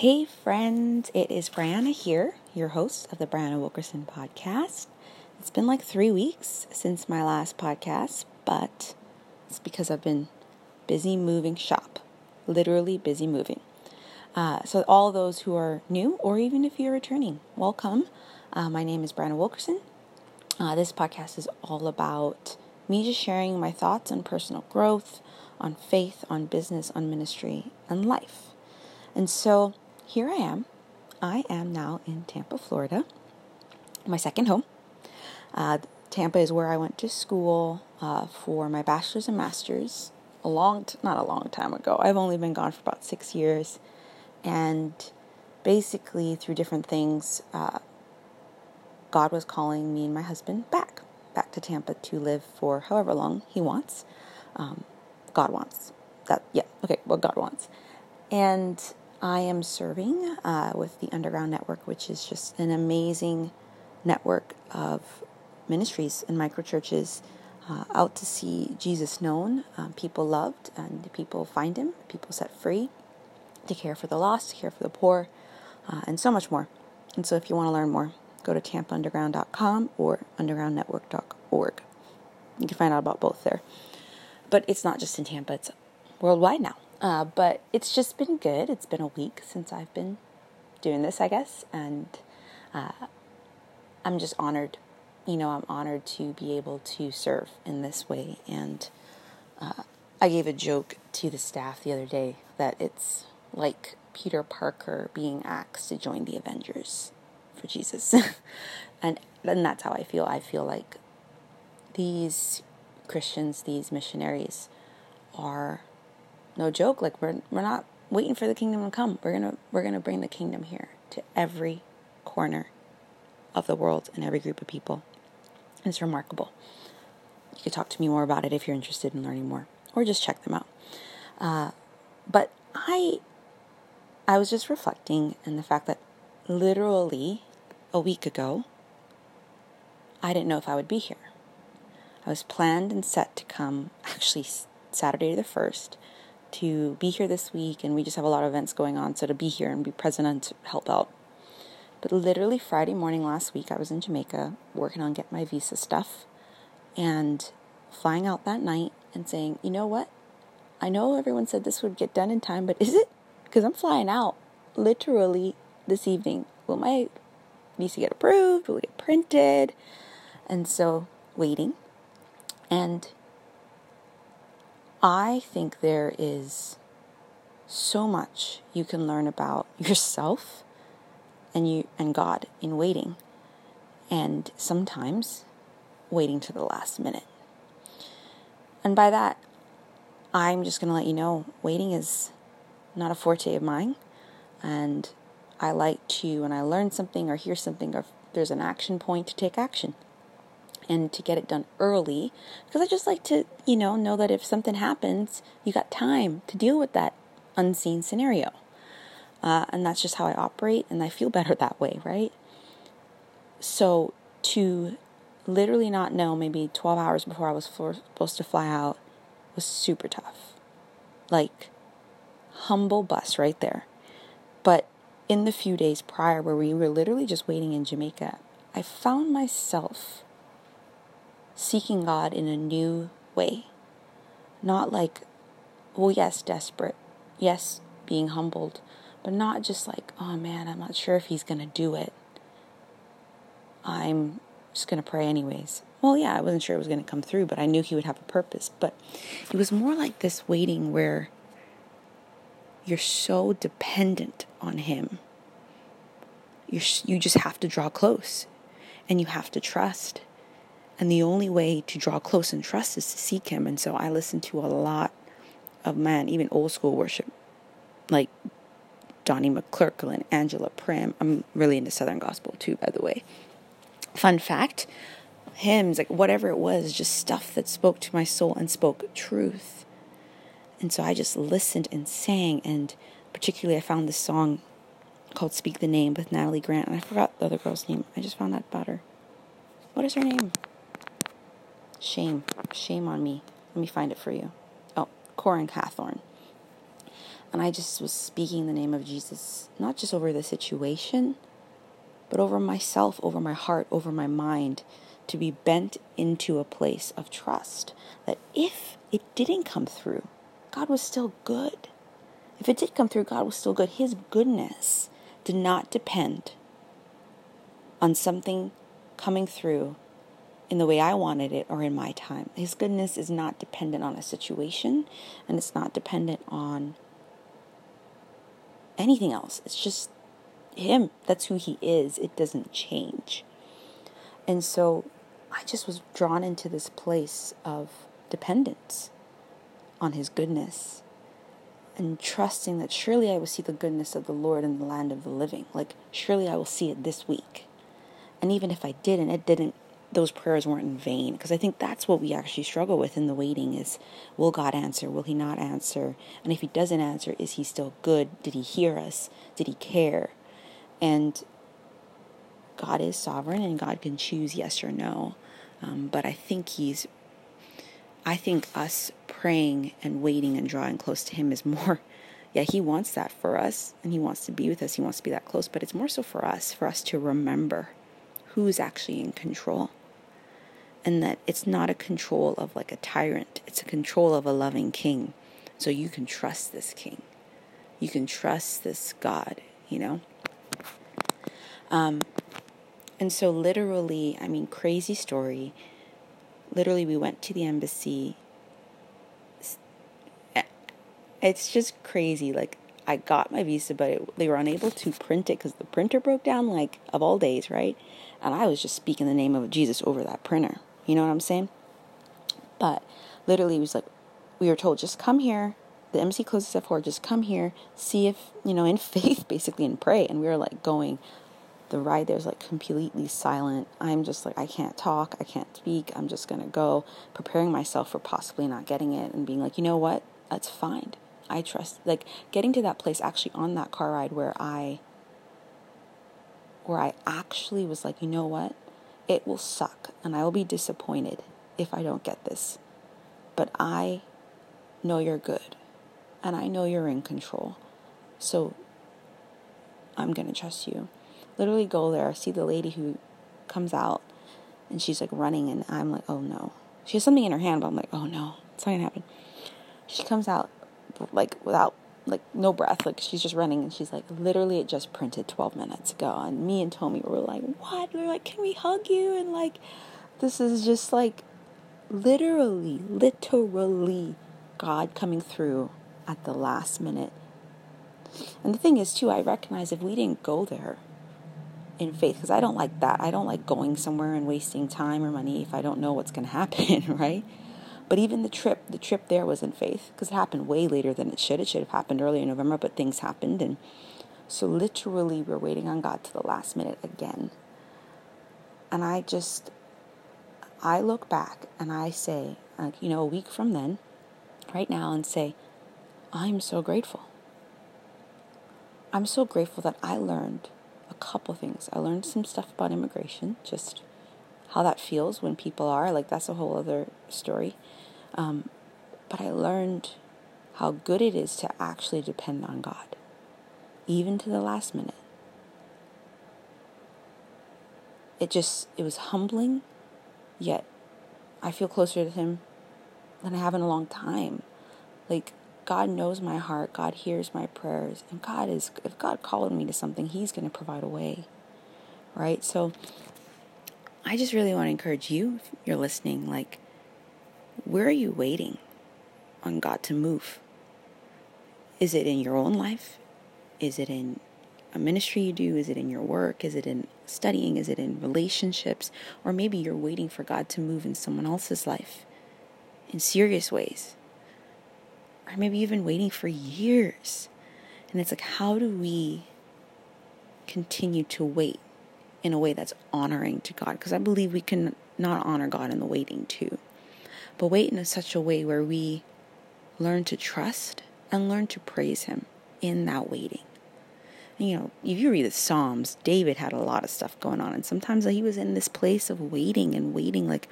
Hey, friends, it is Brianna here, your host of the Brianna Wilkerson podcast. It's been like three weeks since my last podcast, but it's because I've been busy moving shop, literally busy moving. Uh, so, all those who are new, or even if you're returning, welcome. Uh, my name is Brianna Wilkerson. Uh, this podcast is all about me just sharing my thoughts on personal growth, on faith, on business, on ministry, and life. And so here I am. I am now in Tampa, Florida, my second home. Uh, Tampa is where I went to school uh, for my bachelor's and master's. A long, t- not a long time ago. I've only been gone for about six years, and basically through different things, uh, God was calling me and my husband back, back to Tampa to live for however long He wants. Um, God wants that. Yeah, okay. What God wants, and I am serving uh, with the Underground Network, which is just an amazing network of ministries and microchurches uh, out to see Jesus known, uh, people loved, and people find him, people set free, to care for the lost, to care for the poor, uh, and so much more. And so if you want to learn more, go to tampaunderground.com or undergroundnetwork.org. You can find out about both there. But it's not just in Tampa, it's worldwide now. Uh, but it's just been good. It's been a week since I've been doing this, I guess, and uh, I'm just honored. You know, I'm honored to be able to serve in this way. And uh, I gave a joke to the staff the other day that it's like Peter Parker being asked to join the Avengers for Jesus, and and that's how I feel. I feel like these Christians, these missionaries, are no joke. Like we're we're not waiting for the kingdom to come. We're gonna we're gonna bring the kingdom here to every corner of the world and every group of people. It's remarkable. You could talk to me more about it if you're interested in learning more, or just check them out. Uh, but I I was just reflecting in the fact that literally a week ago I didn't know if I would be here. I was planned and set to come actually Saturday the 1st to be here this week, and we just have a lot of events going on. So to be here and be present and to help out. But literally Friday morning last week, I was in Jamaica working on get my visa stuff, and flying out that night and saying, you know what? I know everyone said this would get done in time, but is it? Because I'm flying out literally this evening. Will my visa get approved? Will it get printed? And so waiting. And I think there is so much you can learn about yourself and you and God in waiting. And sometimes waiting to the last minute. And by that, I'm just going to let you know waiting is not a forte of mine. And I like to, when I learn something or hear something, or there's an action point, to take action and to get it done early because I just like to, you know, know that if something happens, you got time to deal with that unseen scenario. Uh, and that's just how I operate, and I feel better that way, right? So to literally not know maybe 12 hours before I was supposed to fly out was super tough. Like, humble bus right there. But in the few days prior, where we were literally just waiting in Jamaica, I found myself seeking God in a new way. Not like, well, yes, desperate. Yes, being humbled. But not just like, oh man, I'm not sure if he's going to do it. I'm just going to pray anyways. Well, yeah, I wasn't sure it was going to come through, but I knew he would have a purpose. But it was more like this waiting where you're so dependent on him. you you just have to draw close and you have to trust and the only way to draw close and trust is to seek Him. And so I listen to a lot of man, even old school worship, like Donnie McClurkin, Angela Primm. I'm really into Southern gospel too, by the way. Fun fact hymns, like whatever it was, just stuff that spoke to my soul and spoke truth. And so I just listened and sang, and particularly I found this song called Speak the Name with Natalie Grant, and I forgot the other girl's name. I just found that about her. What is her name? Shame. Shame on me. Let me find it for you. Oh, Koryn Hawthorne. And I just was speaking the name of Jesus, not just over the situation, but over myself, over my heart, over my mind, to be bent into a place of trust that if it didn't come through, God was still good. If it did come through, God was still good. His goodness did not depend on something coming through in the way I wanted it or in my time. His goodness is not dependent on a situation and it's not dependent on anything else. It's just Him. That's who He is. It doesn't change. And so I just was drawn into this place of dependence on His goodness and trusting that surely I will see the goodness of the Lord in the land of the living. Like, surely I will see it this week. And even if I didn't, it didn't, those prayers weren't in vain. Because I think that's what we actually struggle with in the waiting is will God answer? Will He not answer? And if He doesn't answer, is He still good? Did He hear us? Did He care? And God is sovereign and God can choose yes or no. Um, but I think He's I think us praying and waiting and drawing close to Him is more, yeah, He wants that for us and He wants to be with us. He wants to be that close, but it's more so for us, for us to remember who's actually in control. And that it's not a control of like a tyrant, it's a control of a loving king. So you can trust this king. You can trust this God, you know? Um, and so, literally, I mean, crazy story literally we went to the embassy it's just crazy like i got my visa but it, they were unable to print it because the printer broke down like of all days right and i was just speaking the name of jesus over that printer. You know what i'm saying? But literally it was like we were told just come here. The embassy closes at four. Just come here. See if you know in faith basically and pray. And we were like going the ride there's like completely silent. I'm just like, I can't talk, I can't speak, I'm just gonna go, preparing myself for possibly not getting it and being like, you know what, that's fine. I trust, like getting to that place actually on that car ride where I, where I actually was like, you know what, it will suck and I will be disappointed if I don't get this. But I know you're good and I know you're in control. So I'm going to trust you literally go there, see the lady who comes out and she's like running and I'm like, oh no. She has something in her hand, but I'm like, oh no, it's not gonna happen. She comes out like without like no breath, like she's just running and she's like, literally it just printed 12 minutes ago. And me and Tommy were like, what? We are like, can we hug you? And like, this is just like literally, literally God coming through at the last minute. And the thing is, too, I recognize if we didn't go there, in faith because I don't like that. I don't like going somewhere and wasting time or money if I don't know what's going to happen, right? But even the trip, the trip there was in faith because it happened way later than it should. It should have happened earlier in November, but things happened. And so literally, we're waiting on God to the last minute again. And I just, I look back and I say, like, you know, a week from then, right now, and say, I'm so grateful. I'm so grateful that I learned a couple things. I learned some stuff about immigration, just how that feels when people are like that's a whole other story. Um, but I learned how good it is to actually depend on God, even to the last minute. It just it was humbling, yet I feel closer to Him than I have in a long time. Like God knows my heart. God hears my prayers. And God is, if God called me to something, He's going to provide a way. Right? So I just really want to encourage you, if you're listening, like, where are you waiting on God to move? Is it in your own life? Is it in a ministry you do? Is it in your work? Is it in studying? Is it in relationships? Or maybe you're waiting for God to move in someone else's life in serious ways or maybe you've been waiting for years. And it's like, how do we continue to wait in a way that's honoring to God? Because I believe we can not honor God in the waiting too, but wait in such a way where we learn to trust and learn to praise Him in that waiting. And, you know, if you read the Psalms, David had a lot of stuff going on, and sometimes he was in this place of waiting and waiting, like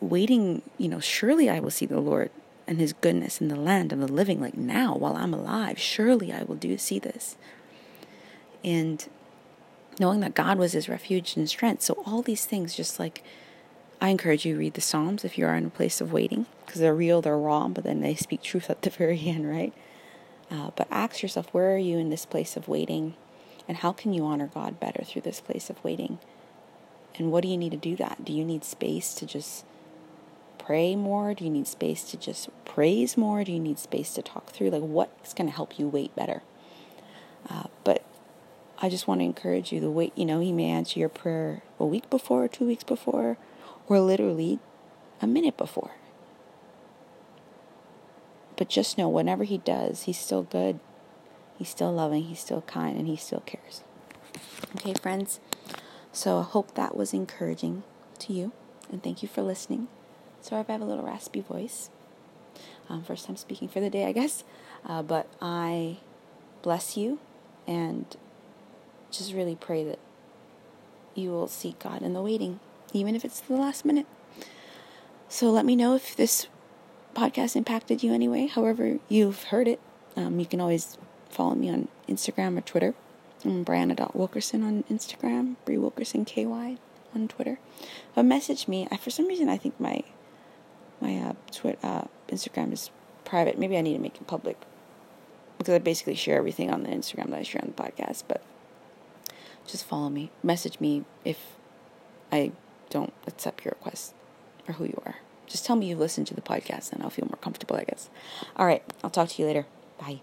waiting. You know, surely I will see the Lord and his goodness in the land of the living, like now while I'm alive. Surely I will do see this. And knowing that God was his refuge and strength. So all these things, just like I encourage you read the Psalms if you are in a place of waiting, because they're real, they're raw, but then they speak truth at the very end, right? Uh, but ask yourself, where are you in this place of waiting? And how can you honor God better through this place of waiting? And what do you need to do that? Do you need space to just pray more? Do you need space to just praise more? Do you need space to talk through? Like, what's going to help you wait better? Uh, but I just want to encourage you the wait, you know, He may answer your prayer a week before, or two weeks before, or literally a minute before. But just know, whenever He does, He's still good. He's still loving, He's still kind, and He still cares. Okay, friends? So I hope that was encouraging to you, and thank you for listening. Sorry if I have a little raspy voice. Um, first time speaking for the day, I guess. Uh, but I bless you and just really pray that you will seek God in the waiting, even if it's the last minute. So let me know if this podcast impacted you anyway, however you've heard it. Um, you can always follow me on Instagram or Twitter. I'm Brianna.Wilkerson on Instagram, Brie Wilkerson KY on Twitter. But message me. I, for some reason, I think my my uh, Twitter, uh, Instagram is private. Maybe I need to make it public because I basically share everything on the Instagram that I share on the podcast. But just follow me. Message me if I don't accept your request or who you are. Just tell me you listened to the podcast and I'll feel more comfortable, I guess. All right. I'll talk to you later. Bye.